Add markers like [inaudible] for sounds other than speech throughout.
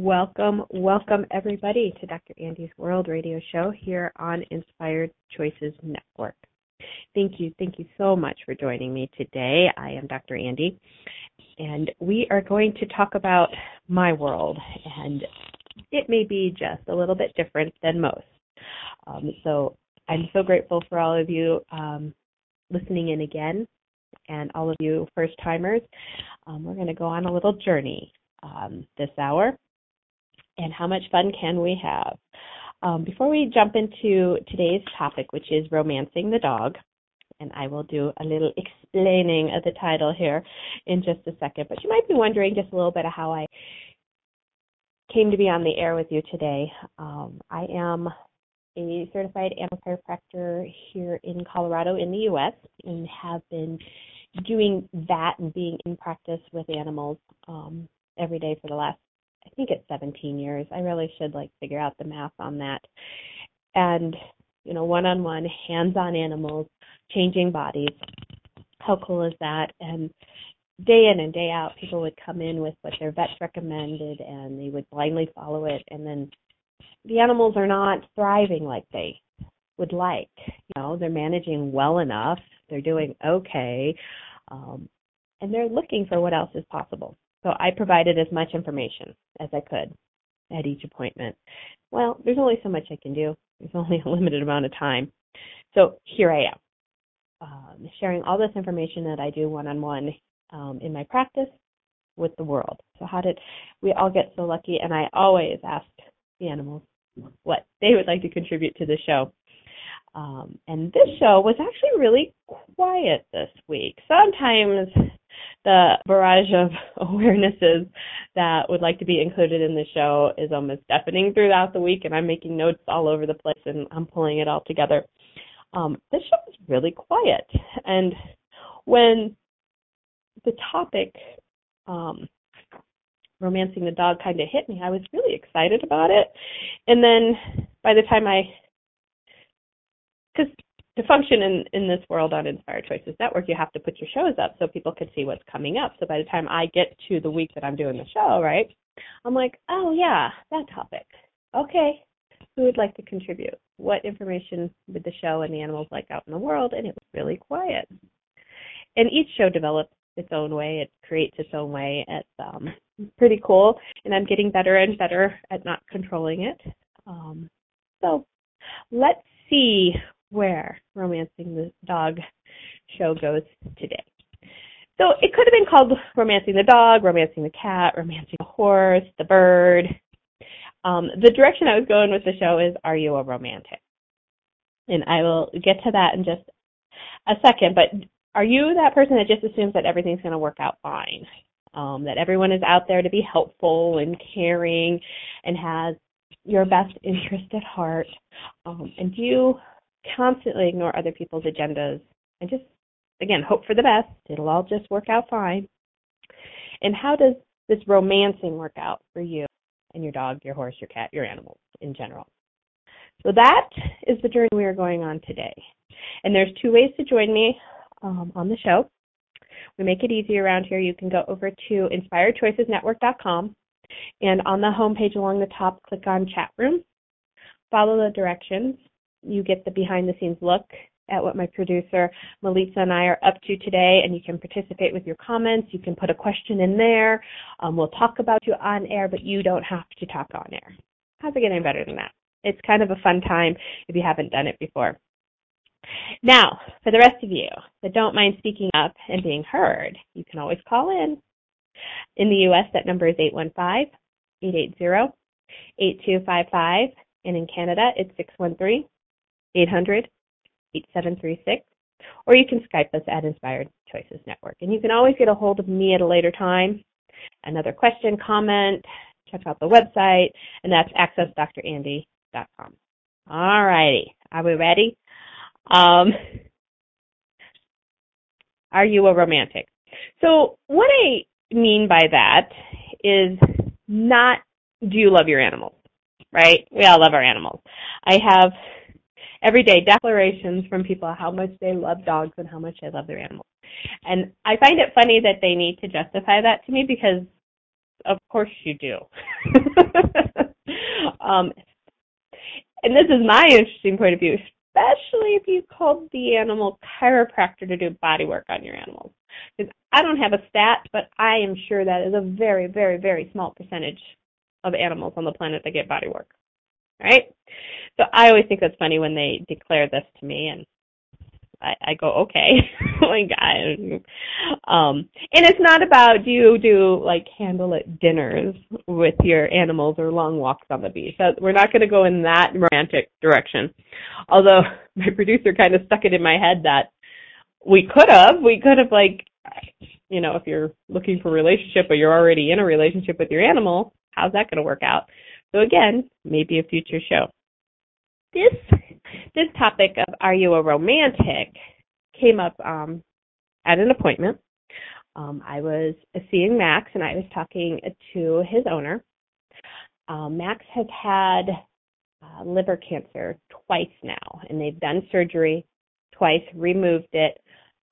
Welcome, welcome everybody to Dr. Andy's World Radio Show here on Inspired Choices Network. Thank you, thank you so much for joining me today. I am Dr. Andy, and we are going to talk about my world, and it may be just a little bit different than most. Um, so I'm so grateful for all of you um, listening in again, and all of you first timers. Um, we're going to go on a little journey um, this hour, and how much fun can we have? Um, before we jump into today's topic, which is romancing the dog, and I will do a little explaining of the title here in just a second. But you might be wondering just a little bit of how I came to be on the air with you today. Um, I am a certified animal chiropractor here in Colorado in the U.S. and have been doing that and being in practice with animals um, every day for the last I think it's 17 years. I really should like figure out the math on that. And you know, one-on-one, hands-on animals, changing bodies. How cool is that? And day in and day out, people would come in with what their vets recommended, and they would blindly follow it. And then the animals are not thriving like they would like. You know, they're managing well enough, they're doing okay, um, and they're looking for what else is possible. So I provided as much information as I could at each appointment. Well, there's only so much I can do. There's [laughs] only a limited amount of time. So here I am, um, sharing all this information that I do one-on-one um, in my practice with the world. So how did we all get so lucky? And I always ask the animals what they would like to contribute to the show. Um, and this show was actually really quiet this week. Sometimes the barrage of [laughs] awarenesses that would like to be included in the show is almost deafening throughout the week, and I'm making notes all over the place and I'm pulling it all together. Um, this show is really quiet, and when the topic um, romancing the dog kind of hit me, I was really excited about it. And then by the time I, because to function in, in this world on Inspired Choices Network, you have to put your shows up so people can see what's coming up. So by the time I get to the week that I'm doing the show, right, I'm like, oh yeah, that topic. Okay, who would like to contribute? What information would the show and the animals like out in the world? And it was really quiet. And each show develops its own way. It creates its own way. It's um, pretty cool, and I'm getting better and better at not controlling it. Um, so let's see where Romancing the Dog show goes today. So it could have been called Romancing the Dog, Romancing the Cat, Romancing the Horse, the Bird. Um, the direction I was going with the show is Are You a Romantic? And I will get to that in just a second, but are you that person that just assumes that everything's going to work out fine? Um, that everyone is out there to be helpful and caring and has your best [laughs] interest at heart? Um, and do you constantly ignore other people's agendas and just, again, hope for the best. It'll all just work out fine. And how does this romancing work out for you and your dog, your horse, your cat, your animals in general? So that is the journey we are going on today. And there's two ways to join me um, on the show. We make it easy around here. You can go over to inspiredchoicesnetwork.com and on the home page along the top, click on chat room. Follow the directions you get the behind the scenes look at what my producer Melissa and I are up to today, and you can participate with your comments. You can put a question in there. Um, we'll talk about you on air, but you don't have to talk on air. How's it getting better than that? It's kind of a fun time if you haven't done it before. Now, for the rest of you that don't mind speaking up and being heard, you can always call in. In the U.S., that number is 815 880 8255, and in Canada, it's 613 800 8736, or you can Skype us at Inspired Choices Network. And you can always get a hold of me at a later time. Another question, comment, check out the website, and that's accessdrandy.com. All righty. Are we ready? Um, are you a romantic? So what I mean by that is not do you love your animals, right? We all love our animals. I have everyday declarations from people how much they love dogs and how much they love their animals. And I find it funny that they need to justify that to me because of course you do. [laughs] um, and this is my interesting point of view, especially if you called the animal chiropractor to do body work on your animals. Because I don't have a stat, but I am sure that is a very, very, very small percentage of animals on the planet that get body work. Right? So I always think that's funny when they declare this to me and I, I go, okay, [laughs] oh my god. Um, and it's not about do you do like candlelit dinners with your animals or long walks on the beach. That, we're not going to go in that romantic direction. Although [laughs] my producer kind of stuck it in my head that we could have, we could have like, you know, if you're looking for a relationship or you're already in a relationship with your animal, how's that going to work out? So again, maybe a future show. This this topic of are you a romantic came up um, at an appointment. Um, I was seeing Max and I was talking to his owner. Um, Max has had uh, liver cancer twice now, and they've done surgery twice, removed it.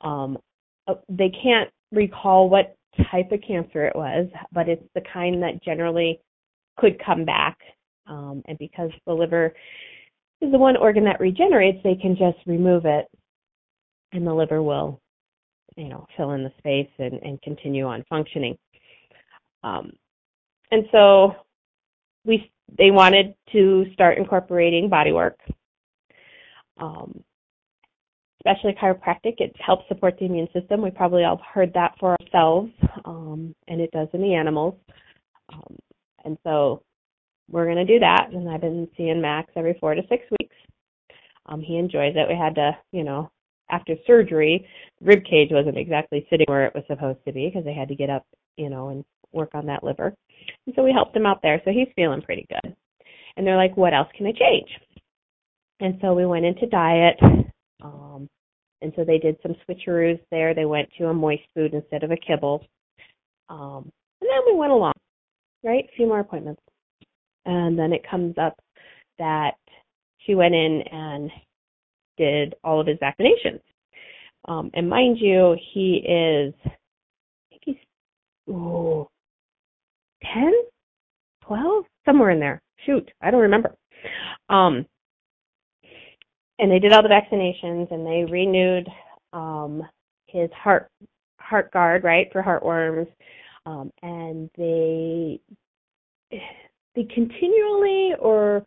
Um, uh, they can't recall what type of cancer it was, but it's the kind that generally could come back. Um, and because the liver is the one organ that regenerates, they can just remove it and the liver will, you know, fill in the space and, and continue on functioning. Um, and so we they wanted to start incorporating body work, um, especially chiropractic. It helps support the immune system. We probably all heard that for ourselves, um, and it does in the animals. Um, and so we're going to do that. And I've been seeing Max every four to six weeks. Um, he enjoys it. We had to, you know, after surgery, rib cage wasn't exactly sitting where it was supposed to be because they had to get up, you know, and work on that liver. And so we helped him out there. So he's feeling pretty good. And they're like, what else can I change? And so we went into diet. Um, and so they did some switcheroos there. They went to a moist food instead of a kibble. Um, and then we went along, right? A few more appointments and then it comes up that she went in and did all of his vaccinations. Um, and mind you, he is, I think he's, ooh, 10, 12, somewhere in there. Shoot, I don't remember. Um, and they did all the vaccinations and they renewed um, his heart Heartgard, right, for heartworms. Um, and they they continually or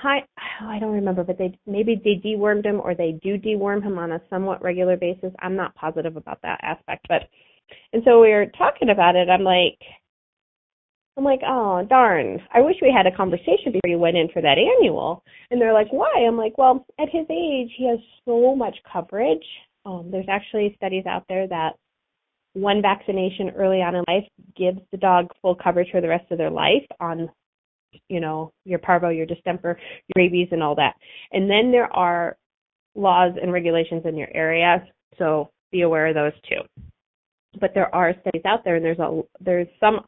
kind oh, I don't remember, but they maybe they dewormed him or they do deworm him on a somewhat regular basis. I'm not positive about that aspect, but and so we were talking about it. I'm like, I'm like, oh darn! I wish we had a conversation before you went in for that annual. And they're like, why? I'm like, well, at his age, he has so much coverage. Um, there's actually studies out there that one vaccination early on in life gives the dog full coverage for the rest of their life on you know your parvo your distemper your rabies and all that. And then there are laws and regulations in your area so be aware of those too. But there are studies out there and there's a there's some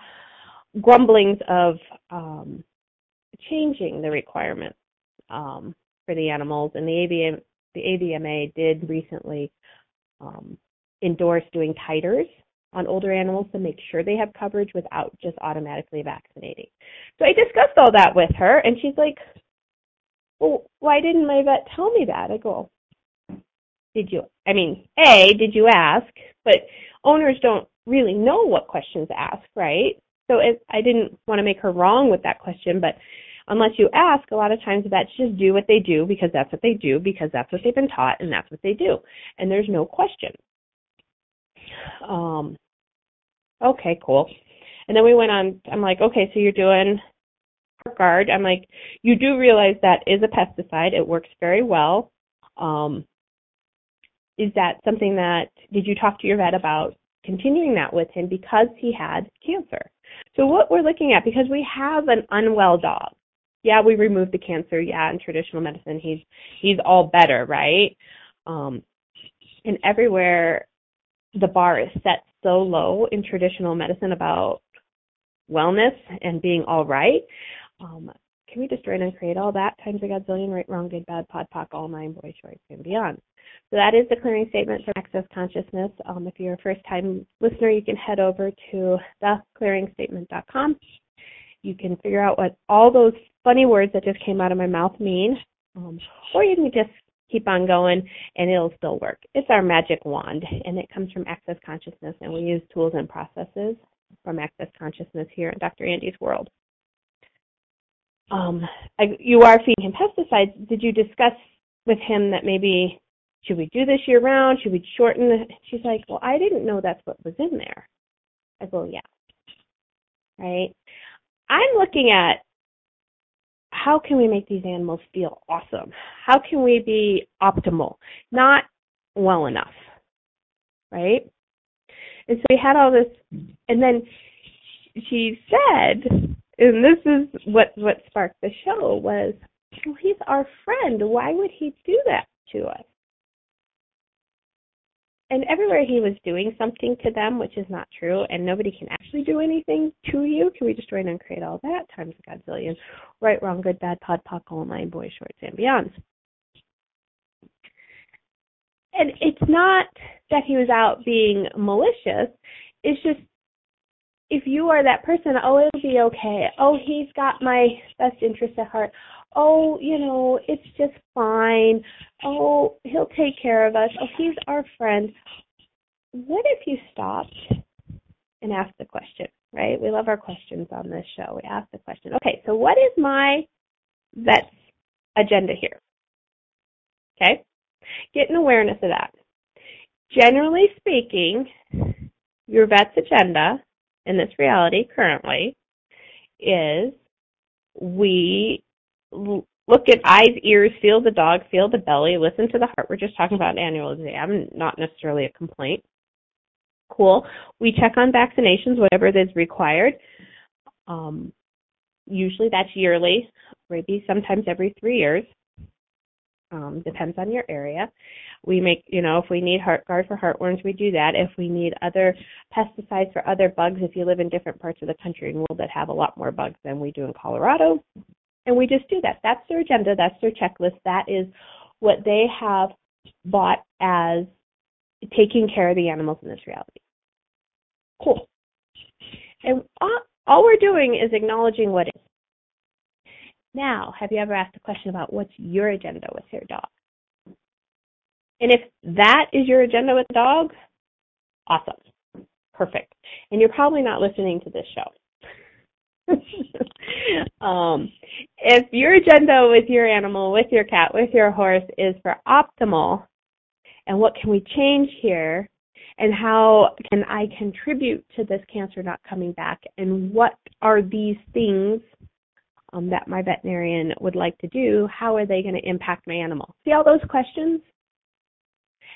grumblings of um changing the requirements um for the animals. And the AVM the AVMA did recently um endorse doing titers on older animals to make sure they have coverage without just automatically vaccinating. So I discussed all that with her, and she's like, well, why didn't my vet tell me that? I go, did you, I mean, A, did you ask? But owners don't really know what questions to ask, right? So it, I didn't want to make her wrong with that question, but unless you ask, a lot of times vets just do what they do because that's what they do, because that's what they've been taught, and that's what they do. And there's no question. Um, okay, cool. And then we went on. I'm like, okay, so you're doing guard. I'm like, you do realize that is a pesticide. It works very well. Um, is that something that did you talk to your vet about continuing that with him because he had cancer? So what we're looking at because we have an unwell dog, yeah, we removed the cancer. Yeah, in traditional medicine, he's he's all better, right? Um, and everywhere the bar is set so low in traditional medicine about wellness and being all right. Um, can we destroy and create all that times a godzillion, right, wrong, good, bad, pod, poc, all nine, boy, shorts, and beyond? So that is the clearing statement for Access Consciousness. Um, if you're a first-time listener, you can head over to theclearingstatement.com. You can figure out what all those funny words that just came out of my mouth mean, um, or you can just keep on going and it'll still work. It's our magic wand, and it comes from Access Consciousness, and we use tools and processes from Access Consciousness here in Dr. Andy's world. Um, I, you are feeding him pesticides. Did you discuss with him that maybe should we do this year round? Should we shorten it? She's like, well, I didn't know that's what was in there. I go, yeah. Right? I'm looking at how can we make these animals feel awesome? How can we be optimal? Not well enough. Right? And so we had all this, and then she said, and this is what what sparked the show was, well, he's our friend. Why would he do that to us? And everywhere he was doing something to them, which is not true, and nobody can actually do anything to you. Can we destroy and uncreate all that times a godzillion? Right, wrong, good, bad, pod, poc, all nine, boys, shorts, and beyonds. And it's not that he was out being malicious. It's just if you are that person, oh, it'll be okay. Oh, he's got my best interest at heart oh, you know, it's just fine. Oh, he'll take care of us. Oh, he's our friend. What if you stopped and asked the question, right? We love our questions on this show. We ask the question, okay, so what is my vet's agenda here? Okay? Get an awareness of that. Generally speaking, your vet's agenda in this reality currently is we look at eyes, ears, feel the dog, feel the belly, listen to the heart. We're just talking about annual exam, not necessarily a complaint. Cool. We check on vaccinations, whatever is required. Um, usually that's yearly, maybe sometimes every three years. Um, depends on your area. We make, you know, if we need Heartgard for heartworms, we do that. If we need other pesticides for other bugs, if you live in different parts of the country and world that have a lot more bugs than we do in Colorado, and we just do that. That's their agenda, that's their checklist, that is what they have bought as taking care of the animals in this reality. Cool. And all we're doing is acknowledging what is. Now, have you ever asked a question about what's your agenda with your dog? And if that is your agenda with the dog, awesome. Perfect. And you're probably not listening to this show. [laughs] um, if your agenda with your animal, with your cat, with your horse is for optimal, and what can we change here, and how can I contribute to this cancer not coming back, and what are these things um, that my veterinarian would like to do? How are they going to impact my animal? See all those questions?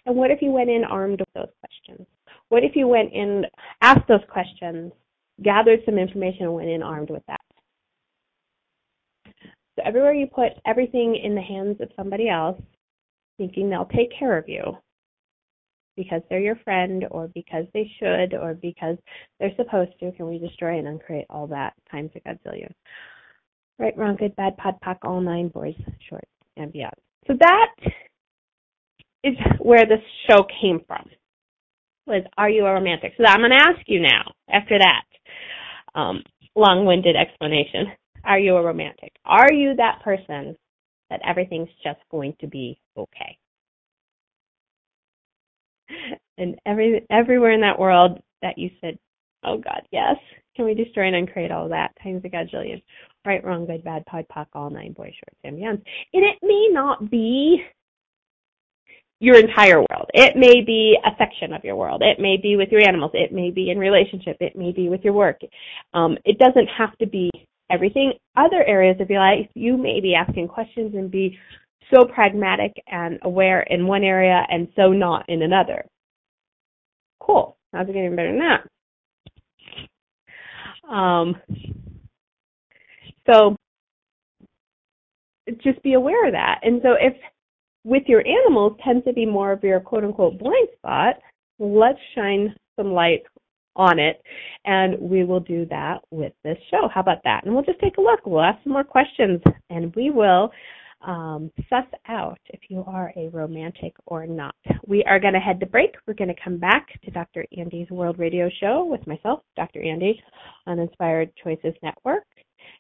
And what if you went in armed with those questions? What if you went in, asked those questions, gathered some information, and went in armed with that? So everywhere you put everything in the hands of somebody else, thinking they'll take care of you because they're your friend or because they should or because they're supposed to, can we destroy and uncreate all that times a godzillion? Right, wrong, good, bad, pod, poc, all nine, boys, short, and beyond. So that is where this show came from. Was are you a romantic? So I'm going to ask you now. After that um, long-winded explanation, are you a romantic? Are you that person that everything's just going to be okay? And every everywhere in that world that you said, Oh God, yes. Can we destroy and uncreate all that times a gajillion? Right, wrong, good, bad, pod, poc, all nine, boy, shorts, and beyond. And it may not be your entire world. It may be a section of your world. It may be with your animals. It may be in relationship. It may be with your work. Um, it doesn't have to be everything. Other areas of your life, you may be asking questions and be so pragmatic and aware in one area and so not in another. Cool. How's it getting better than that? Um, so just be aware of that. And so if with your animals tends to be more of your quote unquote blind spot, let's shine some light on it and we will do that with this show. How about that? And we'll just take a look. We'll ask some more questions and we will um, suss out if you are a romantic or not. We are going to head to break. We're going to come back to Dr. Andy's World Radio Show with myself, Dr. Andy, on Inspired Choices Network,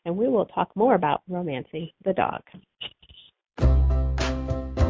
and we will talk more about romancing the dog.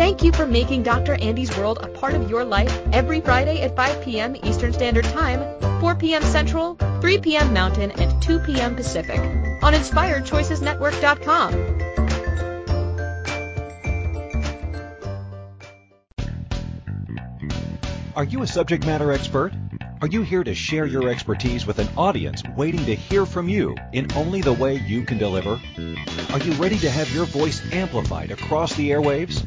Thank you for making Dr. Andy's World a part of your life every Friday at 5 p.m. Eastern Standard Time, 4 p.m. Central, 3 p.m. Mountain, and 2 p.m. Pacific on InspiredChoicesNetwork.com. Are you a subject matter expert? Are you here to share your expertise with an audience waiting to hear from you in only the way you can deliver? Are you ready to have your voice amplified across the airwaves?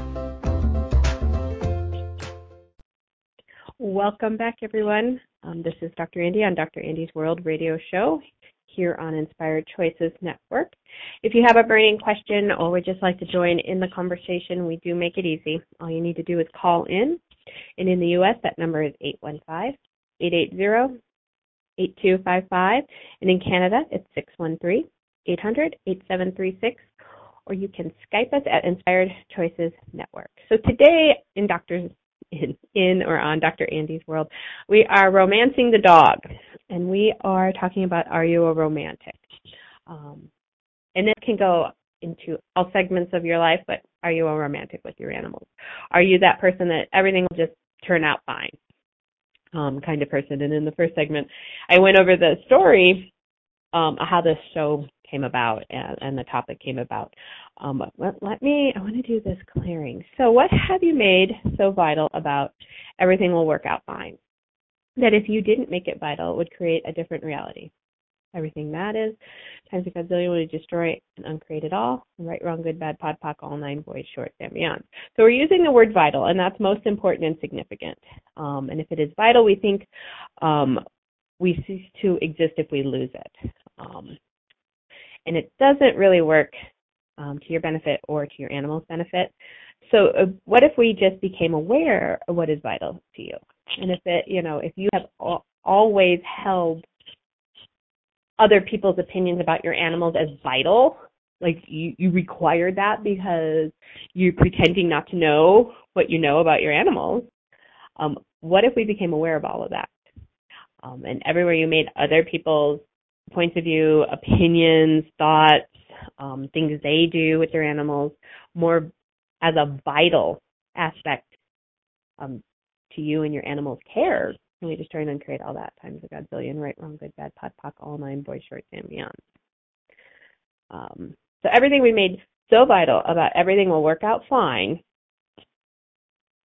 Welcome back, everyone. Um, this is Dr. Andy on Dr. Andy's World Radio Show here on Inspired Choices Network. If you have a burning question or would just like to join in the conversation, we do make it easy. All you need to do is call in. And in the U.S., that number is 815 880 8255. And in Canada, it's 613 800 8736. Or you can Skype us at Inspired Choices Network. So today in Dr in, in or on Dr. Andy's World. We are romancing the dog, and we are talking about are you a romantic? Um, and this can go into all segments of your life, but are you a romantic with your animals? Are you that person that everything will just turn out fine um, kind of person? And in the first segment, I went over the story, um, how this show came about and, and the topic came about. Um, let, let me, I want to do this clearing. So, what have you made so vital about everything will work out fine? That if you didn't make it vital, it would create a different reality. Everything that is, times a gazillion would destroy and uncreate it all. Right, wrong, good, bad, pod, poc, all nine, void, short, and beyond. So we're using the word vital, and that's most important and significant. Um, and if it is vital, we think um, we cease to exist if we lose it. Um, and it doesn't really work um, to your benefit or to your animal's benefit. So, uh, what if we just became aware of what is vital to you? And if it, you know, if you have al- always held other people's opinions about your animals as vital, like you, you required that because you're pretending not to know what you know about your animals. Um, what if we became aware of all of that? Um, and everywhere you made other people's points of view, opinions, thoughts, um, things they do with their animals more as a vital aspect um, to you and your animal's care. We just try and create all that times a godzillion, right, wrong, good, bad, pot, pock, all nine, boys, shorts, and beyond. Um, so everything we made so vital about everything will work out fine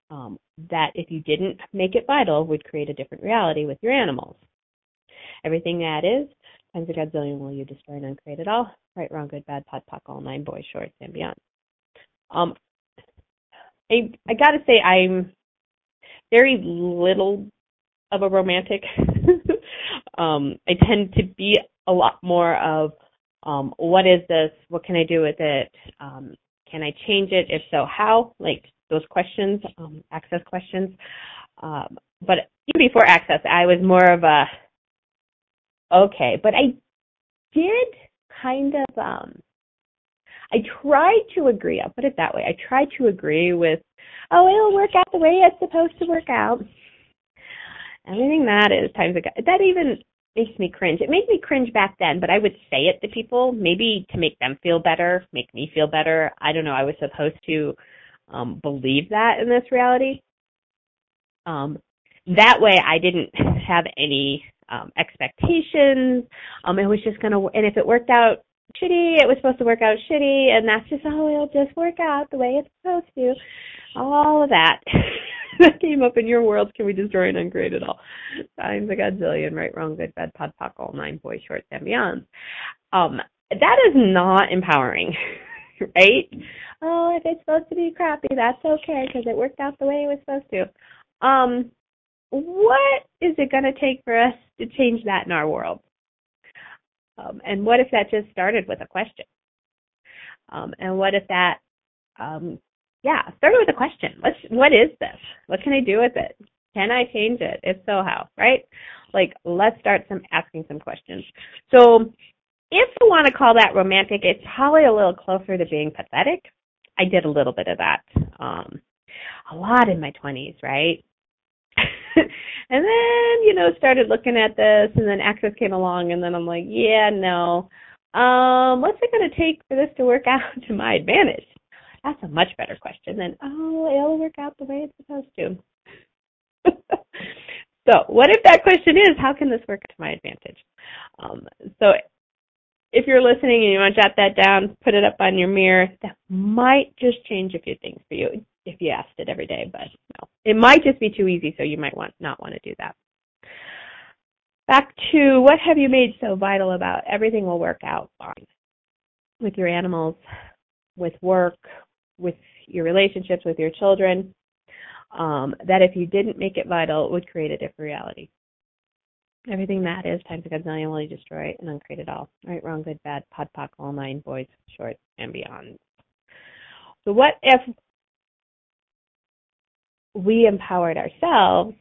um, that if you didn't make it vital would create a different reality with your animals. Everything that is times a godzillion will you destroy and uncreate it all? Right, wrong, good, bad, pot, pock, all nine, boys, shorts, and beyond. Um, I I gotta say I'm very little of a romantic. [laughs] um, I tend to be a lot more of um, what is this? What can I do with it? Um, can I change it? If so, how? Like those questions, um, access questions. Um, but even before access, I was more of a okay. But I did kind of um, I tried to agree. I'll put it that way. I tried to agree with, oh, it'll work out the way it's supposed to work out. Everything that is times ago. That even makes me cringe. It made me cringe back then, but I would say it to people, maybe to make them feel better, make me feel better. I don't know. I was supposed to um, believe that in this reality. Um, that way, I didn't [laughs] have any um, expectations. Um, it was just gonna, and if it worked out shitty, it was supposed to work out shitty, and that's just how it'll just work out the way it's supposed to. All of that [laughs] that came up in your world, can we destroy and uncreate it all? Times a godzillion, right, wrong, good, bad, pod, pock, all nine, boys, shorts, and beyond. Um, that is not empowering, [laughs] right? Oh, if it's supposed to be crappy, that's okay because it worked out the way it was supposed to. Um, what is it going to take for us to change that in our world? Um, and what if that just started with a question? Um, and what if that, um, yeah, started with a question. What's what is this? What can I do with it? Can I change it? If so, how? Right? Like, let's start some asking some questions. So, if you want to call that romantic, it's probably a little closer to being pathetic. I did a little bit of that, um, a lot in my twenties, right? [laughs] and then, you know, started looking at this and then Access came along and then I'm like, yeah, no. Um, what's it gonna take for this to work [laughs] out to my advantage? That's a much better question than, oh, it'll work out the way it's supposed to. [laughs] so what if that question is, how can this work to my advantage? Um, so if you're listening and you want to jot that down, put it up on your mirror. That might just change a few things for you if you asked it every day, but no. It might just be too easy, so you might want not want to do that. Back to what have you made so vital about everything will work out fine with your animals, with work, with your relationships with your children, um, that if you didn't make it vital, it would create a different reality. Everything that is times a gazillion will destroy and uncreate it all. Right, wrong, good, bad, pod, poc, all nine, boys, short, and beyond. So what if we empowered ourselves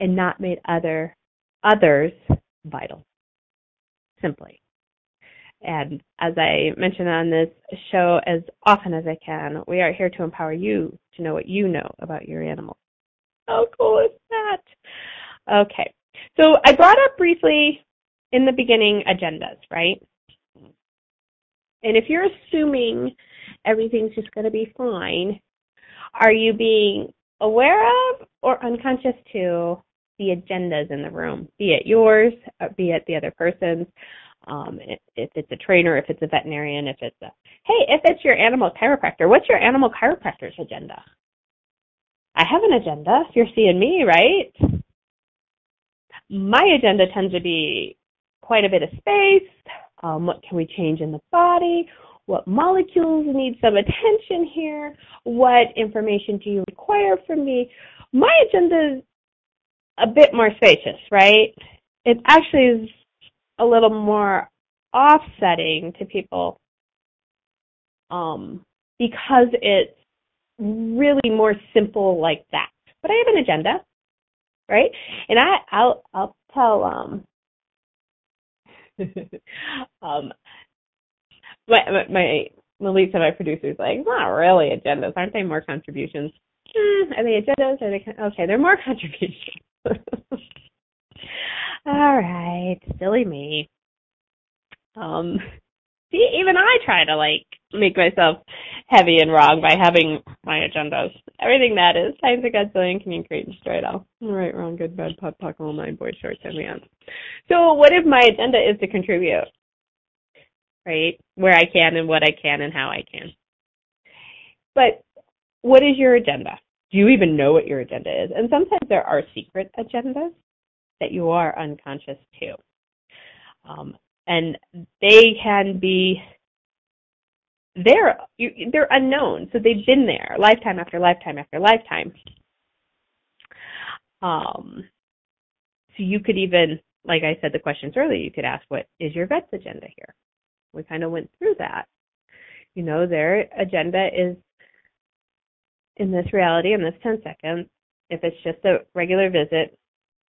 and not made other others vital simply. And as i mention on this show as often as i can we are here to empower you to know what you know about your animal. How cool is that? Okay. So i brought up briefly in the beginning agendas right? And if you're assuming everything's just going to be fine are you being aware of or unconscious to the agendas in the room, be it yours, uh, be it the other person's? Um, if it's a trainer, if it's a veterinarian, if it's a hey, if it's your animal chiropractor, what's your animal chiropractor's agenda? I have an agenda. You're seeing me, right? My agenda tends to be quite a bit of space. Um, what can we change in the body? What molecules need some attention here, what information do you require from me. My agenda is a bit more spacious, right? It actually is a little more offsetting to people um, because it's really more simple like that. But I have an agenda, right? And I, I'll, I'll tell um, [laughs] um, my my Melissa, my producer's like, not really agendas. Aren't they more contributions? Eh, are they agendas? Are they okay? They're more [laughs] contributions. [laughs] All right, silly me. Um, see, even I try to like make myself heavy and wrong by having my agendas. Everything that is times a godzillion can you create and destroy it all. All right, wrong, good, bad, pot, pock, all nine, boys, short, and beyond. So, what if my agenda is to contribute? Right? Where I can and what I can and how I can. But what is your agenda? Do you even know what your agenda is? And sometimes there are secret agendas. that you are unconscious to. Um, and they can be they're they're unknown, so they've been there lifetime after lifetime after lifetime. Um, so you could even, like I said, the questions earlier, you could ask, what is your vet's agenda here? We kind of went through that. You know, their agenda is in this reality in this 10 seconds. If it's just a regular visit,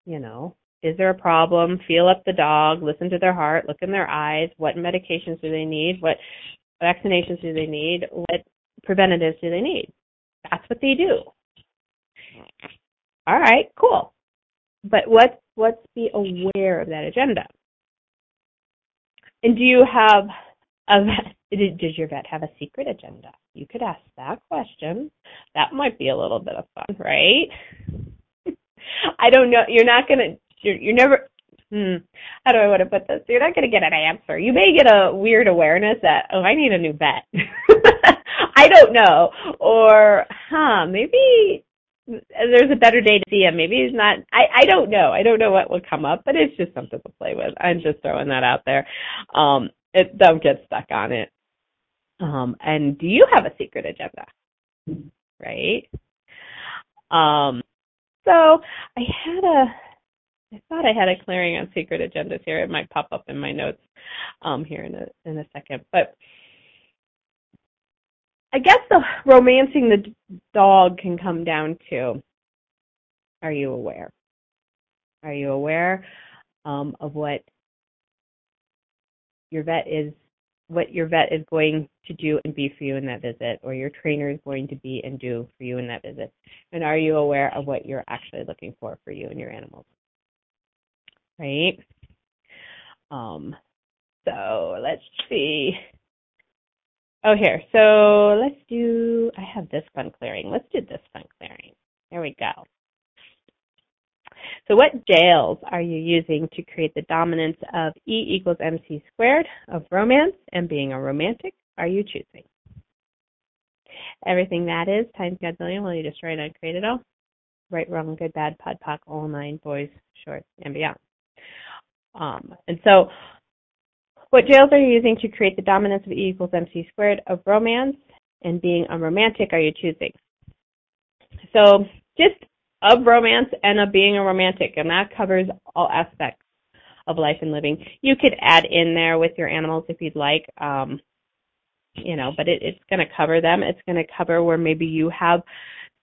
you know, is there a problem? Feel up the dog, listen to their heart, look in their eyes. What medications do they need? What vaccinations do they need? What preventatives do they need? That's what they do. All right, cool. But what let's be aware of that agenda. And do you have a does [laughs] your vet have a secret agenda? You could ask that question. That might be a little bit of fun, right? [laughs] I don't know. You're not gonna. You're, you're never. Hmm, how do I want to put this? You're not to get an answer. You may get a weird awareness that, oh, I need a new vet. [laughs] I don't know. Or, huh, maybe there's a better day to see him. Maybe he's not. I I don't know. I don't know what would come up, but it's just something to play with. I'm just throwing that out there. Um, it don't get stuck on it. Um, and do you have a secret agenda? Right. Um. So I had a. I thought I had a clearing on secret agendas here. It might pop up in my notes um, here in a in a second, but I guess the romancing the dog can come down to are you aware? Are you aware um, of what your vet is what your vet is going to do and be for you in that visit or your trainer is going to be and do for you in that visit? And are you aware of what you're actually looking for for you and your animals? Right? Um so let's see. Oh, here. So let's do, I have this fun clearing. Let's do this fun clearing. There we go. So what jails are you using to create the dominance of E equals MC squared of romance and being a romantic are you choosing? Everything that is times Godzillion will you destroy and uncreate it all? Right, wrong, good, bad, pod, poc, all nine, boys, short, and beyond. Um, and so what jails are you using to create the dominance of E equals MC squared of romance and being unromantic are you choosing? So just of romance and of being a romantic, and that covers all aspects of life and living. You could add in there with your animals if you'd like, um, you know, but it, it's going to cover them. It's going to cover where maybe you have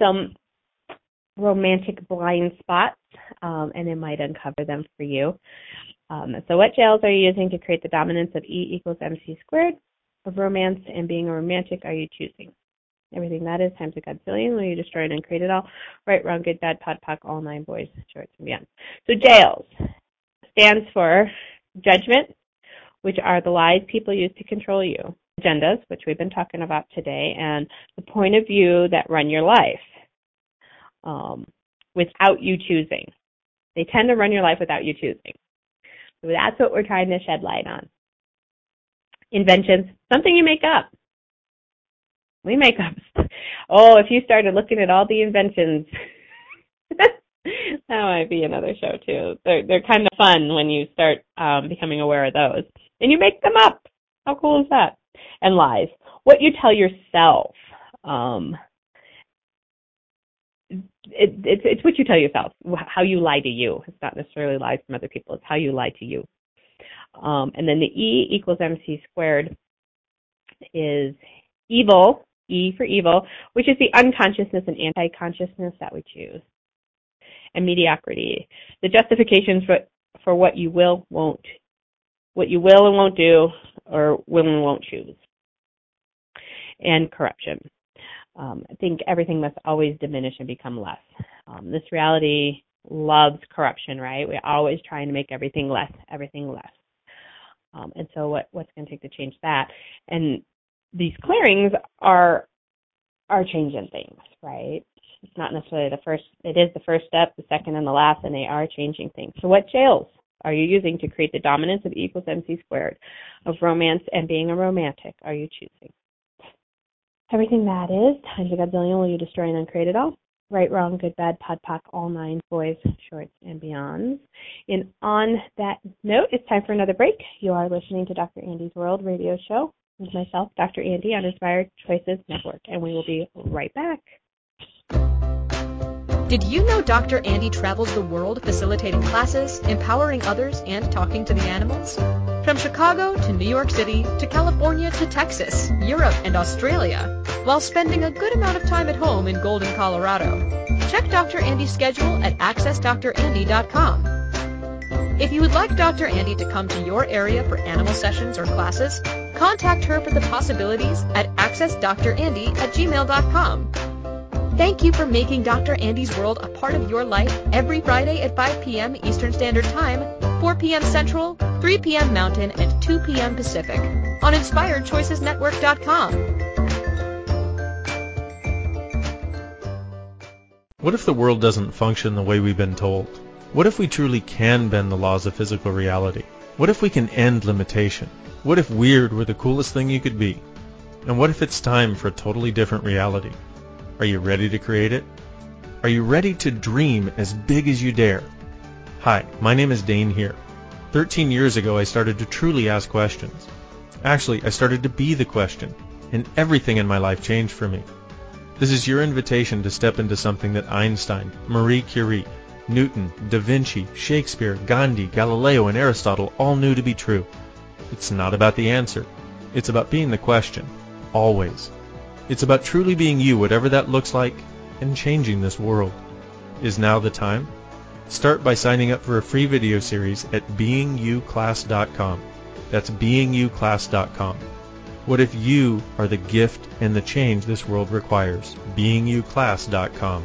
some romantic blind spots, um, and it might uncover them for you. Um, so what jails are you using to create the dominance of E equals MC squared of romance and being a romantic are you choosing? Everything that is times a godzillion will you destroy it and create it all? Right, wrong, good, bad, pod, poc, all nine boys, shorts, and beyond. So jails stands for judgment, which are the lies people use to control you. Agendas, which we've been talking about today, and the point of view that run your life um, without you choosing. They tend to run your life without you choosing. So that's what we're trying to shed light on. Inventions, something you make up. We make up. [laughs] Oh, if you started looking at all the inventions, [laughs] that might be another show too. They're they're kind of fun when you start um, becoming aware of those, and you make them up. How cool is that? And lies. What you tell yourself. Um, it, it's it's what you tell yourself, how you lie to you. It's not necessarily lies from other people. It's how you lie to you. Um, and then the E equals MC squared is evil, E for evil, which is the unconsciousness and anti-consciousness that we choose. And mediocrity, the justifications for for what you will, won't, what you will and won't do, or will and won't choose. And corruption um, I think everything must always diminish and become less. Um, this reality loves corruption, right? We're always trying to make everything less, everything less. Um, and so, what what's going to take to change that? And these clearings are are changing things, right? It's not necessarily the first. It is the first step, the second, and the last, and they are changing things. So, what jails are you using to create the dominance of E equals MC squared of romance and being a romantic? Are you choosing? Everything that is times a godzillion will you destroy and uncreate it all? Right, Wrong, Good, Bad, Pod, Poc, All Nine, Boys, Shorts, and Beyonds. And on that note, it's time for another break. You are listening to Dr. Andy's World radio show with myself, Dr. Andy, on Inspired Choices Network, and we will be right back. Did you know Dr. Andy travels the world facilitating classes, empowering others, and talking to the animals? From Chicago to New York City to California to Texas, Europe, and Australia, while spending a good amount of time at home in Golden, Colorado. Check Dr. Andy's schedule at accessdrandy.com. If you would like Dr. Andy to come to your area for animal sessions or classes, contact her for the possibilities at accessdrandy at gmail.com. Thank you for making Dr. Andy's World a part of your life every Friday at 5 p.m. Eastern Standard Time, 4 p.m. Central, 3 p.m. Mountain, and 2 p.m. Pacific on InspiredChoicesNetwork.com. What if the world doesn't function the way we've been told? What if we truly can bend the laws of physical reality? What if we can end limitation? What if weird were the coolest thing you could be? And what if it's time for a totally different reality? Are you ready to create it? Are you ready to dream as big as you dare? Hi, my name is Dain Heer. 13 years ago, I started to truly ask questions. Actually, I started to be the question, and everything in my life changed for me. This is your invitation to step into something that Einstein, Marie Curie, Newton, Da Vinci, Shakespeare, Gandhi, Galileo, and Aristotle all knew to be true. It's not about the answer. It's about being the question. Always. It's about truly being you, whatever that looks like, and changing this world. Is now the time? Start by signing up for a free video series at beingyouclass.com. That's beingyouclass.com. What if you are the gift and the change this world requires? beingyouclass.com.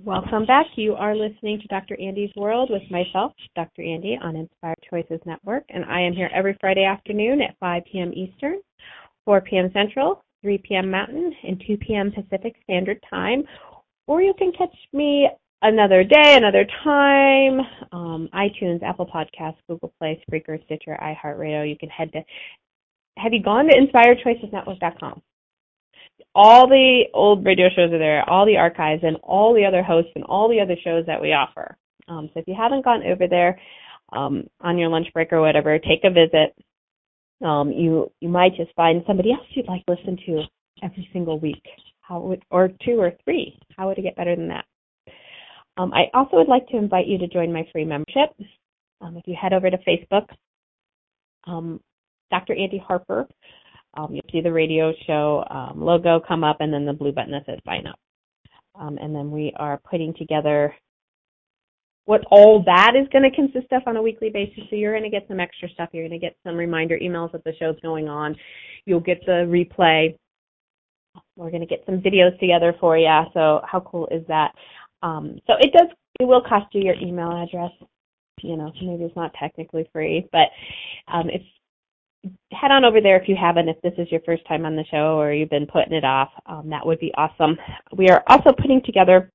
Welcome back. You are listening to Dr. Andy's World with myself, Dr. Andy, on Inspired Choices Network, and I am here every Friday afternoon at 5 p.m. Eastern, 4 p.m. Central, 3 p.m. Mountain, and 2 p.m. Pacific Standard Time. Or you can catch me another day, another time. Um, iTunes, Apple Podcasts, Google Play, Spreaker, Stitcher, iHeartRadio. You can head to. Have you gone to InspiredChoicesNetwork.com? All the old radio shows are there, all the archives, and all the other hosts and all the other shows that we offer. Um, so if you haven't gone over there um, on your lunch break or whatever, take a visit. Um, you you might just find somebody else you'd like to listen to every single week. How would or two or three? How would it get better than that? Um, I also would like to invite you to join my free membership. Um, if you head over to Facebook, um, Dr. Andy Harper um, you'll see the radio show um, logo come up and then the blue button that says sign up. Um, and then we are putting together what all that is going to consist of on a weekly basis. So you're going to get some extra stuff. You're going to get some reminder emails that the show's going on. You'll get the replay. We're going to get some videos together for you. So how cool is that? Um, so it does. It will cost you your email address. You know, maybe it's not technically free, but um, it's head on over there if you haven't, if this is your first time on the show or you've been putting it off. Um, that would be awesome. We are also putting together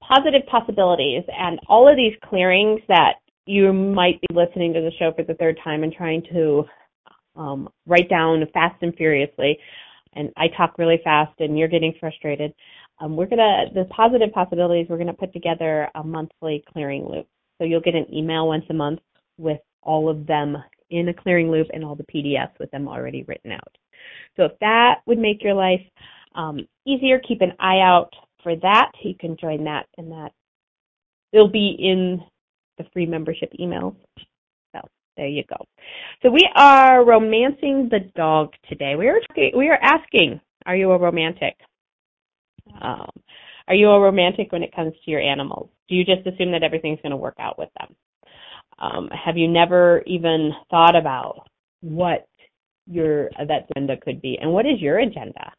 positive possibilities and all of these clearings that you might be listening to the show for the third time and trying to um, write down fast and furiously. And I talk really fast and you're getting frustrated. Um, we're gonna the positive possibilities. We're gonna put together a monthly clearing loop. So you'll get an email once a month with all of them in a clearing loop and all the PDFs with them already written out. So if that would make your life um, easier, keep an eye out for that. You can join that and that it'll be in the free membership emails. So there you go. So we are romancing the dog today. We are we are asking, are you a romantic? Um, are you a romantic when it comes to your animals? Do you just assume that everything's going to work out with them? Um, have you never even thought about what your that agenda could be, and what is your agenda?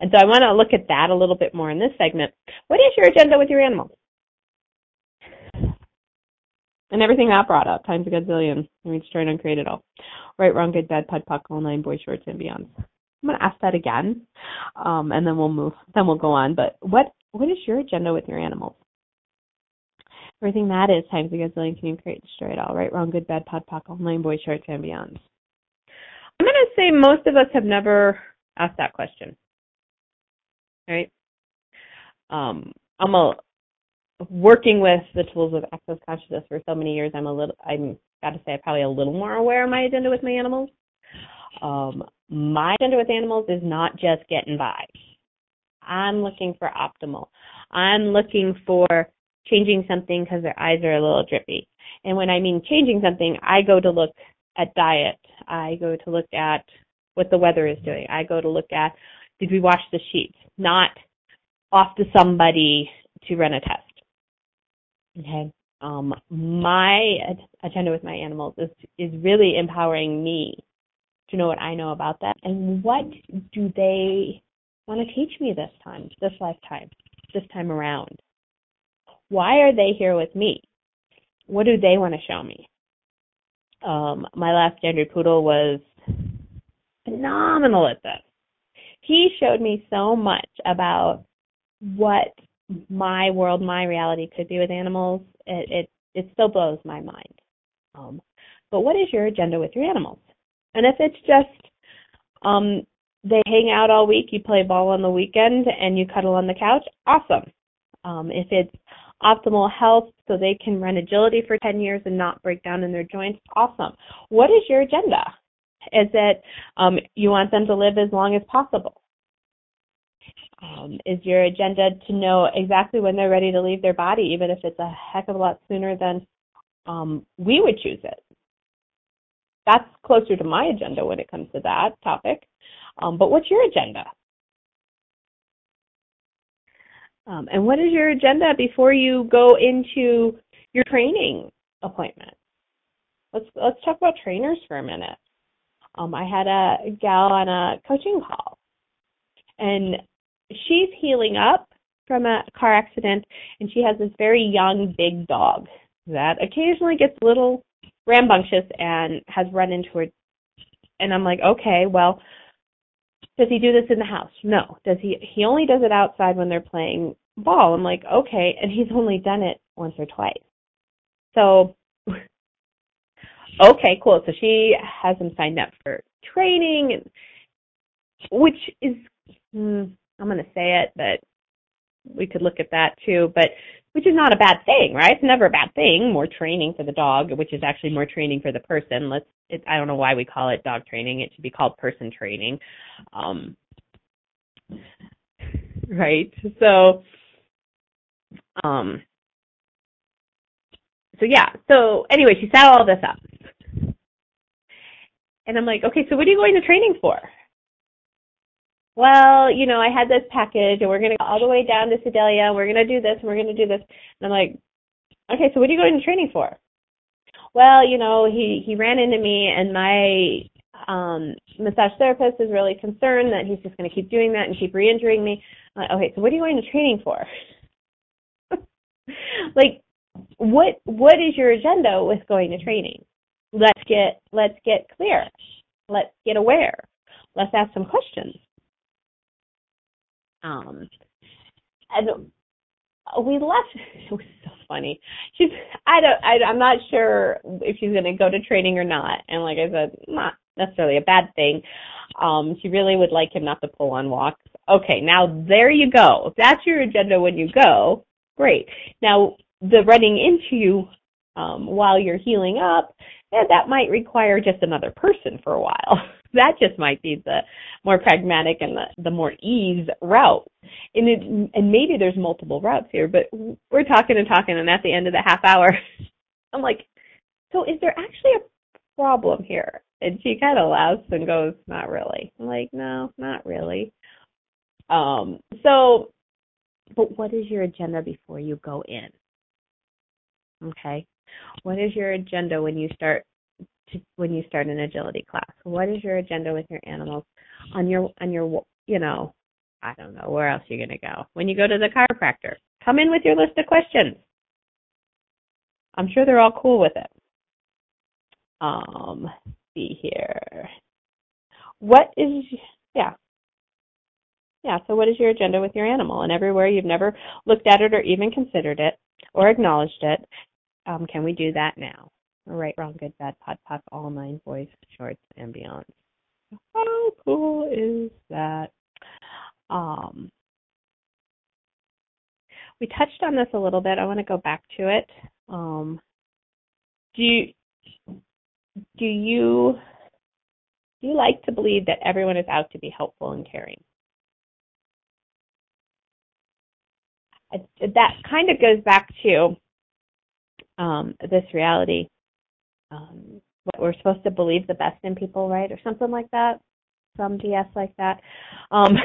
And so I want to look at that a little bit more in this segment. What is your agenda with your animals? And everything that brought up, times a gazillion. Mean, destroy and create it all. Right, wrong, good, bad, POD, POC, all nine, boys, shorts, and beyond. I'm going to ask that again, um, and then we'll move. Then we'll go on. But what what is your agenda with your animals? Everything that is times a gazillion can you create, destroy it all. Right, wrong, good, bad, POD, POC, all nine, boys, shorts, and beyond. I'm going to say most of us have never asked that question. Right? Um, I'm a working with the tools of access consciousness for so many years. I'm a little. I'm got to say, I'm probably a little more aware of my agenda with my animals. Um, my agenda with animals is not just getting by. I'm looking for optimal. I'm looking for changing something because their eyes are a little drippy. And when I mean changing something, I go to look at diet. I go to look at what the weather is doing. I go to look at did we wash the sheets? Not off to somebody to run a test. Okay. Um, my agenda with my animals is is really empowering me to know what I know about them and what do they want to teach me this time, this lifetime, this time around. Why are they here with me? What do they want to show me? Um, my last standard poodle was phenomenal at this. He showed me so much about what my world, my reality could be with animals. It it, it still blows my mind. Um, but what is your agenda with your animals? And if it's just um, they hang out all week, you play ball on the weekend, and you cuddle on the couch, awesome. Um, if it's optimal health so they can run agility for 10 years and not break down in their joints, awesome. What is your agenda? Is it um, you want them to live as long as possible? Um, is your agenda to know exactly when they're ready to leave their body, even if it's a heck of a lot sooner than um, we would choose it? That's closer to my agenda when it comes to that topic. Um, but what's your agenda? Um, and what is your agenda before you go into your training appointment? Let's let's talk about trainers for a minute. Um, I had a gal on a coaching call, and she's healing up from a car accident, and she has this very young, big dog that occasionally gets a little rambunctious and has run into her. And I'm like, okay, well, does he do this in the house? No. Does he? He only does it outside when they're playing ball. I'm like, okay, and he's only done it once or twice. So, [laughs] okay, cool. So she has him signed up for training, and which is, hmm, I'm going to say it, but we could look at that too. But which is not a bad thing, right? It's never a bad thing. More training for the dog, which is actually more training for the person. Let's. It, I don't know why we call it dog training. It should be called person training. Um, right. So, um, so yeah. So anyway, she set all this up, and I'm like, okay, so what are you going to training for? Well, you know, I had this package and we're going to go all the way down to Sedalia and we're going to do this and we're going to do this. And I'm like, okay, so what are you going to training for? Well, you know, he, he ran into me and my um massage therapist is really concerned that he's just going to keep doing that and keep re-injuring me. I'm like, okay, so what are you going to training for? [laughs] like, what what is your agenda with going to training? Let's get let's get clear. Let's get aware. Let's ask some questions um, and we left. [laughs] It was so funny. She's I don't I, I'm not sure if she's going to go to training or not. And like I said, not necessarily a bad thing. Um, she really would like him not to pull on walks. Okay, now there you go. If that's your agenda when you go, great. Now the running into you um, while you're healing up, yeah, that might require just another person for a while. [laughs] that just might be the more pragmatic and the, the more ease route. And it, and maybe there's multiple routes here, but we're talking and talking, and at the end of the half hour, [laughs] I'm like, so is there actually a problem here? And she kind of laughs and goes, not really. I'm like, no, not really. Um, so, but what is your agenda before you go in? Okay. What is your agenda when you start to, when you start an agility class? What is your agenda with your animals on your on your you know I don't know where else you're going to go when you go to the chiropractor. Come in with your list of questions. I'm sure they're all cool with it. Um, see here. What is yeah yeah, so what is your agenda with your animal? And everywhere you've never looked at it or even considered it or acknowledged it, um, can we do that now? Right, wrong, good, bad, POD, POC, all nine, voice shorts, and beyond. How cool is that? Um, we touched on this a little bit. I want to go back to it. Um, do you, do you do you like to believe that everyone is out to be helpful and caring? that kind of goes back to um, this reality. Um, what we're supposed to believe the best in people, right, or something like that. Some DS like that. Um,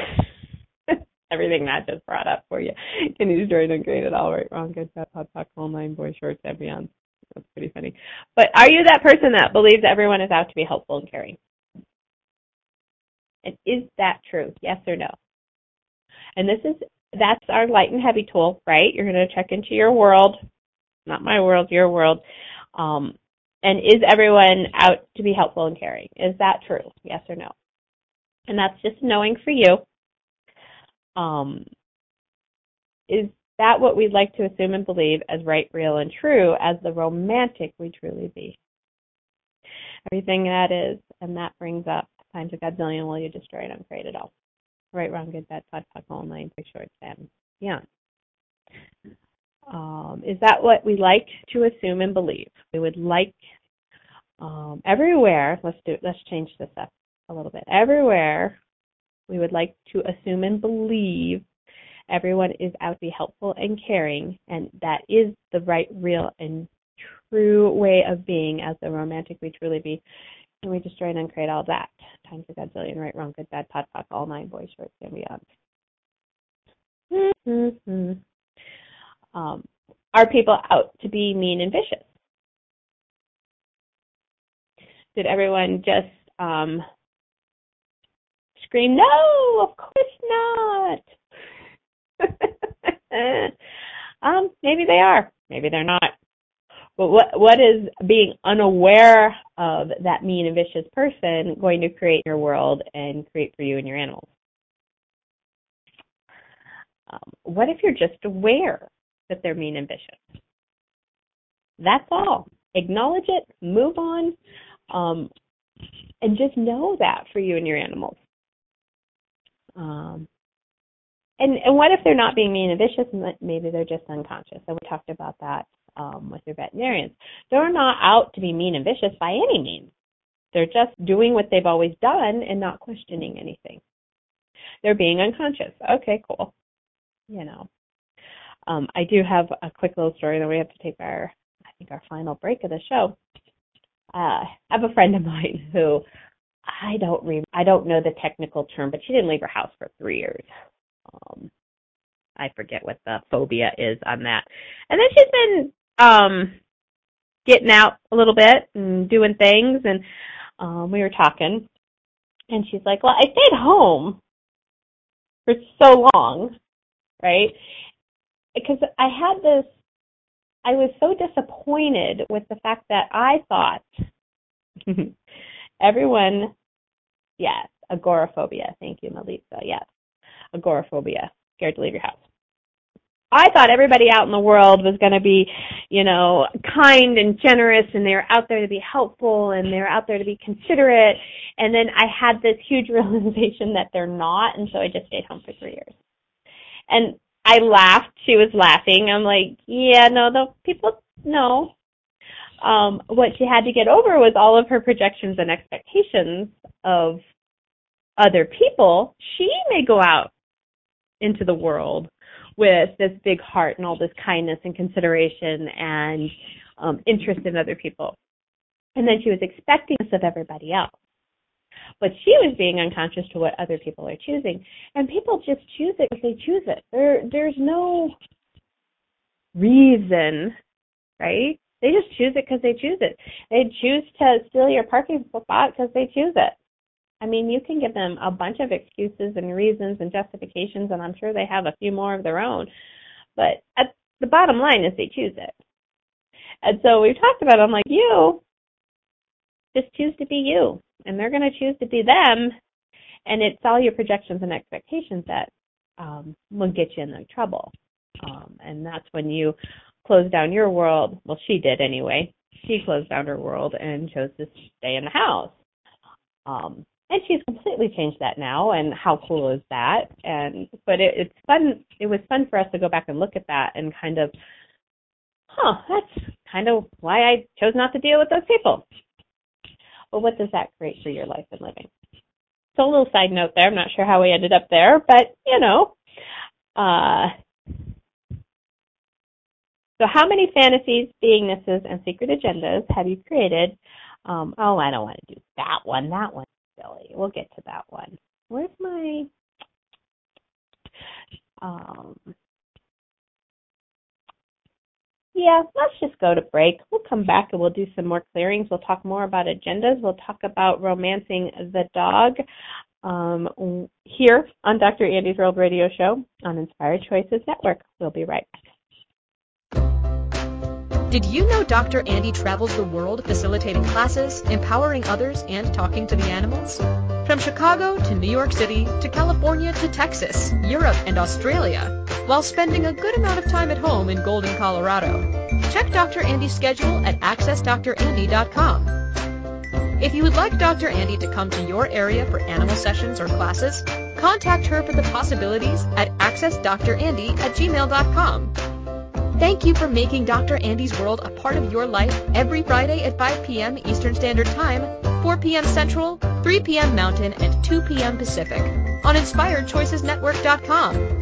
[laughs] everything Matt just brought up for you. Can you join and great at all right, wrong, good, bad, POD, POC, all nine, boy shorts, and beyond. That's pretty funny. But are you that person that believes everyone is out to be helpful and caring? And is that true? Yes or no? And this is that's our light and heavy tool, right? You're going to check into your world, not my world, your world. Um, and is everyone out to be helpful and caring? Is that true? Yes or no? And that's just knowing for you. Um, is that what we'd like to assume and believe as right, real, and true as the romantic we truly be? Everything that is, and that brings up times a godzillion will you destroy it, uncreate it all right, wrong, good, bad, POD, POC, online, big short, and beyond. Um, is that what we like to assume and believe? We would like um, everywhere. Let's do. Let's change this up a little bit. Everywhere, we would like to assume and believe everyone is out to be helpful and caring, and that is the right, real, and true way of being as the romantic we truly be and we destroy and uncreate all that. Times a godzillion, right, wrong, good, bad, POD, POC, all nine, boys, shorts, and beyond. Mm-hmm. Um, are people out to be mean and vicious? Did everyone just um, scream, no, of course not? [laughs] um, maybe they are. Maybe they're not. But what what is being unaware of that mean and vicious person going to create in your world and create for you and your animals? Um, what if you're just aware that they're mean and vicious? That's all. Acknowledge it, move on, um, and just know that for you and your animals. Um, and and what if they're not being mean and vicious? Maybe they're just unconscious. And we talked about that um, with your veterinarians. They're not out to be mean and vicious by any means. They're just doing what they've always done and not questioning anything. They're being unconscious. Okay, cool. You know, um, I do have a quick little story. Then we have to take our, I think, our final break of the show. Uh, I have a friend of mine who I don't re- I don't know the technical term, but she didn't leave her house for three years. Um, I forget what the phobia is on that. And then she's been um getting out a little bit and doing things and um we were talking and she's like, Well, I stayed home for so long, right? Because I had this I was so disappointed with the fact that I thought [laughs] everyone yes, agoraphobia. Thank you, Melissa. Yes. Agoraphobia. Scared to leave your house. I thought everybody out in the world was going to be, you know, kind and generous and they were out there to be helpful and they're out there to be considerate. And then I had this huge [laughs] realization that they're not. And so I just stayed home for three years. And I laughed. She was laughing. I'm like, yeah, no, the people, no. Um, what she had to get over was all of her projections and expectations of other people. She may go out into the world with this big heart and all this kindness and consideration and um, interest in other people. And then she was expecting this of everybody else. But she was being unconscious to what other people are choosing. And people just choose it if they choose it. There there's no reason, right? They just choose it because they choose it. They choose to steal your parking spot because they choose it. I mean, you can give them a bunch of excuses and reasons and justifications, and I'm sure they have a few more of their own. But at the bottom line is they choose it. And so we've talked about, I'm like, you just choose to be you, and they're going to choose to be them, and it's all your projections and expectations that um, will get you in the trouble. Um, and that's when you close down your world. Well, she did anyway. She closed down her world and chose to stay in the house. Um, and she's completely changed that now. And how cool is that? And but it, it's fun. It was fun for us to go back and look at that and kind of, huh, that's kind of why I chose not to deal with those people. Well, what does that create for your life and living? So a little side note there. I'm not sure how we ended up there, but you know, uh, so, how many fantasies, beingnesses, and secret agendas have you created? Um, oh, I don't want to do that one. That one's silly. We'll get to that one. Where's my? Um, yeah, let's just go to break. We'll come back and we'll do some more clearings. We'll talk more about agendas. We'll talk about romancing the dog um, here on Dr. Andy's World Radio Show on Inspired Choices Network. We'll be right back. Did you know Dr. Andy travels the world facilitating classes, empowering others, and talking to the animals? From Chicago to New York City to California to Texas, Europe, and Australia, while spending a good amount of time at home in Golden, Colorado. Check Dr. Andy's schedule at accessdrandy.com. If you would like Dr. Andy to come to your area for animal sessions or classes, contact her for the possibilities at accessdrandy at gmail.com. Thank you for making Dr. Andy's World a part of your life every Friday at 5 p.m. Eastern Standard Time, 4 p.m. Central, 3 p.m. Mountain, and 2 p.m. Pacific on InspiredChoicesNetwork.com.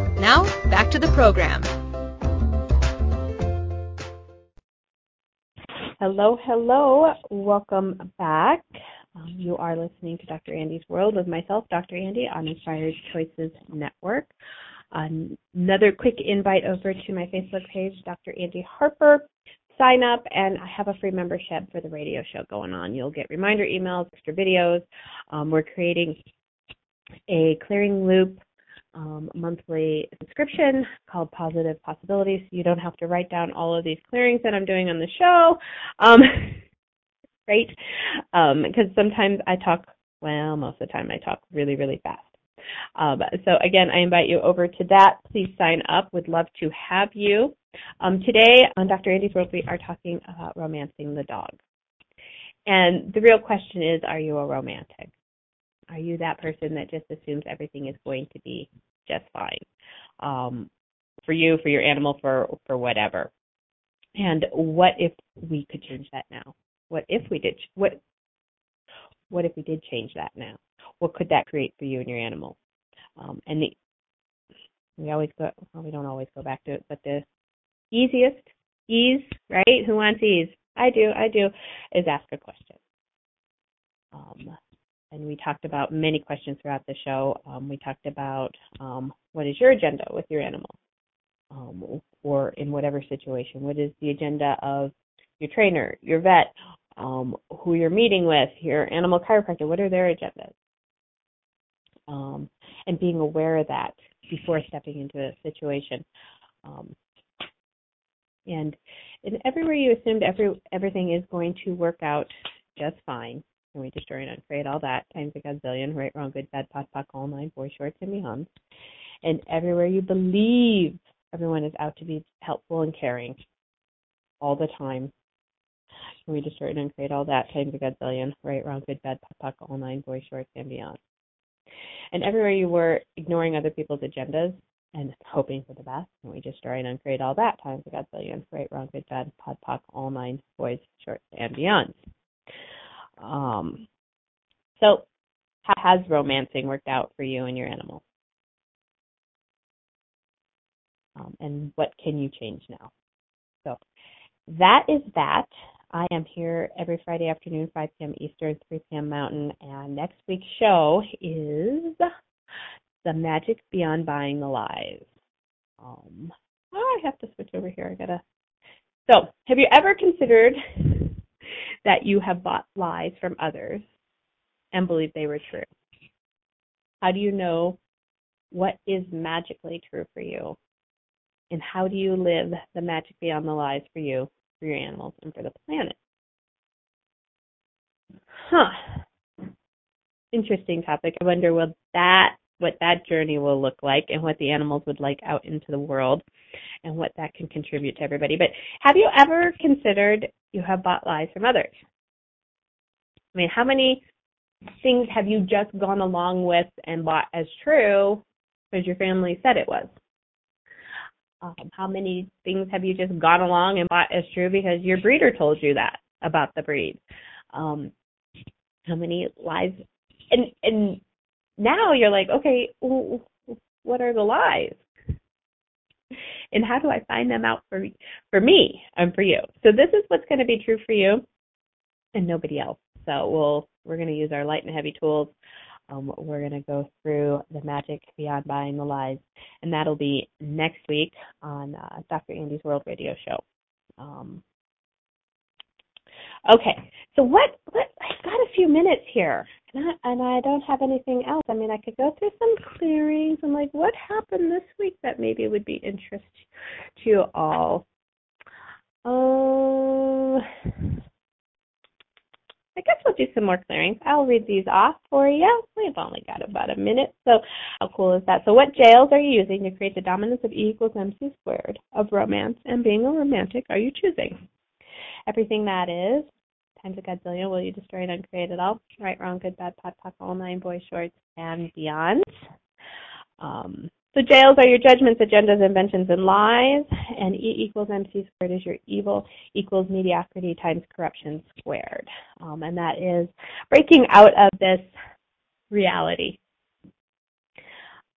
Now, back to the program. Hello, hello. Welcome back. Um, you are listening to Dr. Andy's World with myself, Dr. Andy, on Inspired Choices Network. another quick invite over to my Facebook page, Dr. Andy Harper. Sign up, and I have a free membership for the radio show going on. You'll get reminder emails, extra videos. Um, we're creating a clearing loop um, monthly subscription called Positive Possibilities. You don't have to write down all of these clearings that I'm doing on the show. Um, [laughs] right? Because um, sometimes I talk, well, most of the time I talk really, really fast. Um, so again, I invite you over to that. Please sign up. Would love to have you. Um, today on Dr. Andy's World, we are talking about romancing the dog. And the real question is, are you a romantic? Are you that person that just assumes everything is going to be just fine um, for you, for your animal, for for whatever? And what if we could change that now? What if we did? What what if we did change that now? What could that create for you and your animal? Um, and the we always go well, we don't always go back to it, but the easiest ease, right? Who wants ease? I do, I do, is ask a question. Um, and we talked about many questions throughout the show. Um, we talked about um, what is your agenda with your animal, um, or in whatever situation. What is the agenda of your trainer, your vet, um, who you're meeting with, your animal chiropractor? What are their agendas? Um, and being aware of that before stepping into a situation. Um, and and everywhere you assumed every everything is going to work out just fine. And we destroy and uncreate all that times a gazillion, right, wrong, good, bad, POD, POC, all nine, boy shorts, and beyond. And everywhere you believe everyone is out to be helpful and caring all the time. And we destroy and uncreate all that times a gazillion, right, wrong, good, bad, POD, POC, all nine, boy shorts, and beyond. And everywhere you were ignoring other people's agendas and hoping for the best. And we destroy and uncreate all that times a gazillion. Right, wrong, good, bad, pod, poc, all nine, boys, shorts, and beyond. Um, so, how has romancing worked out for you and your animal? Um, and what can you change now? So, that is that. I am here every Friday afternoon, 5 p.m. Eastern, 3 p.m. Mountain, and next week's show is the magic beyond buying the lies. Um, oh, I have to switch over here. I gotta. So, have you ever considered that you have bought lies from others and believed they were true? How do you know what is magically true for you? And how do you live the magic beyond the lies for you, for your animals, and for the planet? Huh. Interesting topic. I wonder will that what that journey will look like and what the animals would like out into the world and what that can contribute to everybody. But have you ever considered you have bought lies from others? I mean, how many things have you just gone along with and bought as true because your family said it was? Um, how many things have you just gone along and bought as true because your breeder told you that about the breed? Um, how many lies? And and now you're like, okay, what are the lies? And how do I find them out for for me and for you? So this is what's going to be true for you and nobody else. So we'll we're going to use our light and heavy tools. Um, we're going to go through the magic beyond buying the lies, and that'll be next week on uh, Dr. Andy's World Radio Show. Um, okay, so what? What? I've got a few minutes here and I, don't have anything else. I mean, I could go through some clearings and like what happened this week that maybe would be interest to you all. Uh, I guess we'll do some more clearings. I'll read these off for you. We've only got about a minute, so how cool is that? So, what jails are you using to create the dominance of E equals MC squared of romance and being a romantic are you choosing? Everything that is times a godzillion will you destroy and uncreate it all? Right, wrong, good, bad, POD, POC, all nine, boys, shorts, and beyond. Um, so jails are your judgments, agendas, inventions, and lies, and E equals MC squared is your evil equals mediocrity times corruption squared. Um, and that is breaking out of this reality.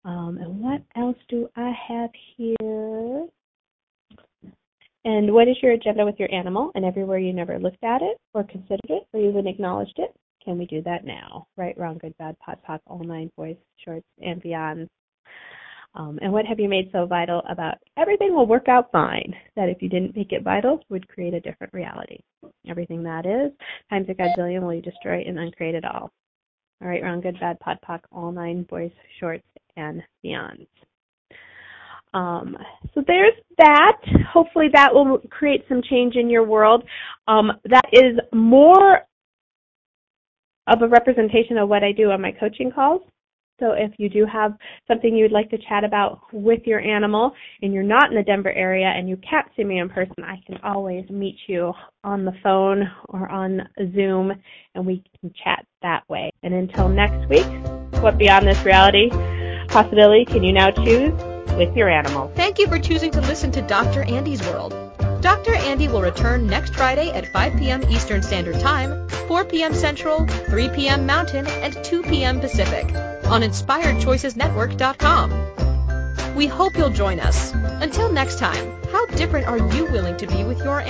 Um, and what else do I have here? And what is your agenda with your animal? And everywhere you never looked at it or considered it or even acknowledged it, can we do that now? Right, wrong, good, bad, POD, POC, all nine, boys, shorts, and beyond. Um, and what have you made so vital about everything will work out fine? That if you didn't make it vital, would create a different reality. Everything that is, times a gazillion will you destroy and uncreate it all. All right, wrong, good, bad, POD, POC, all nine, boys, shorts, and beyond. Um, so there's that. Hopefully that will create some change in your world. Um, that is more of a representation of what I do on my coaching calls. So if you do have something you would like to chat about with your animal and you're not in the Denver area and you can't see me in person, I can always meet you on the phone or on Zoom and we can chat that way. And until next week, what beyond this reality possibility can you now choose? With your animal. Thank you for choosing to listen to Dr. Andy's World. Dr. Andy will return next Friday at 5 p.m. Eastern Standard Time, 4 p.m. Central, 3 p.m. Mountain, and 2 p.m. Pacific on InspiredChoicesNetwork.com. We hope you'll join us. Until next time, how different are you willing to be with your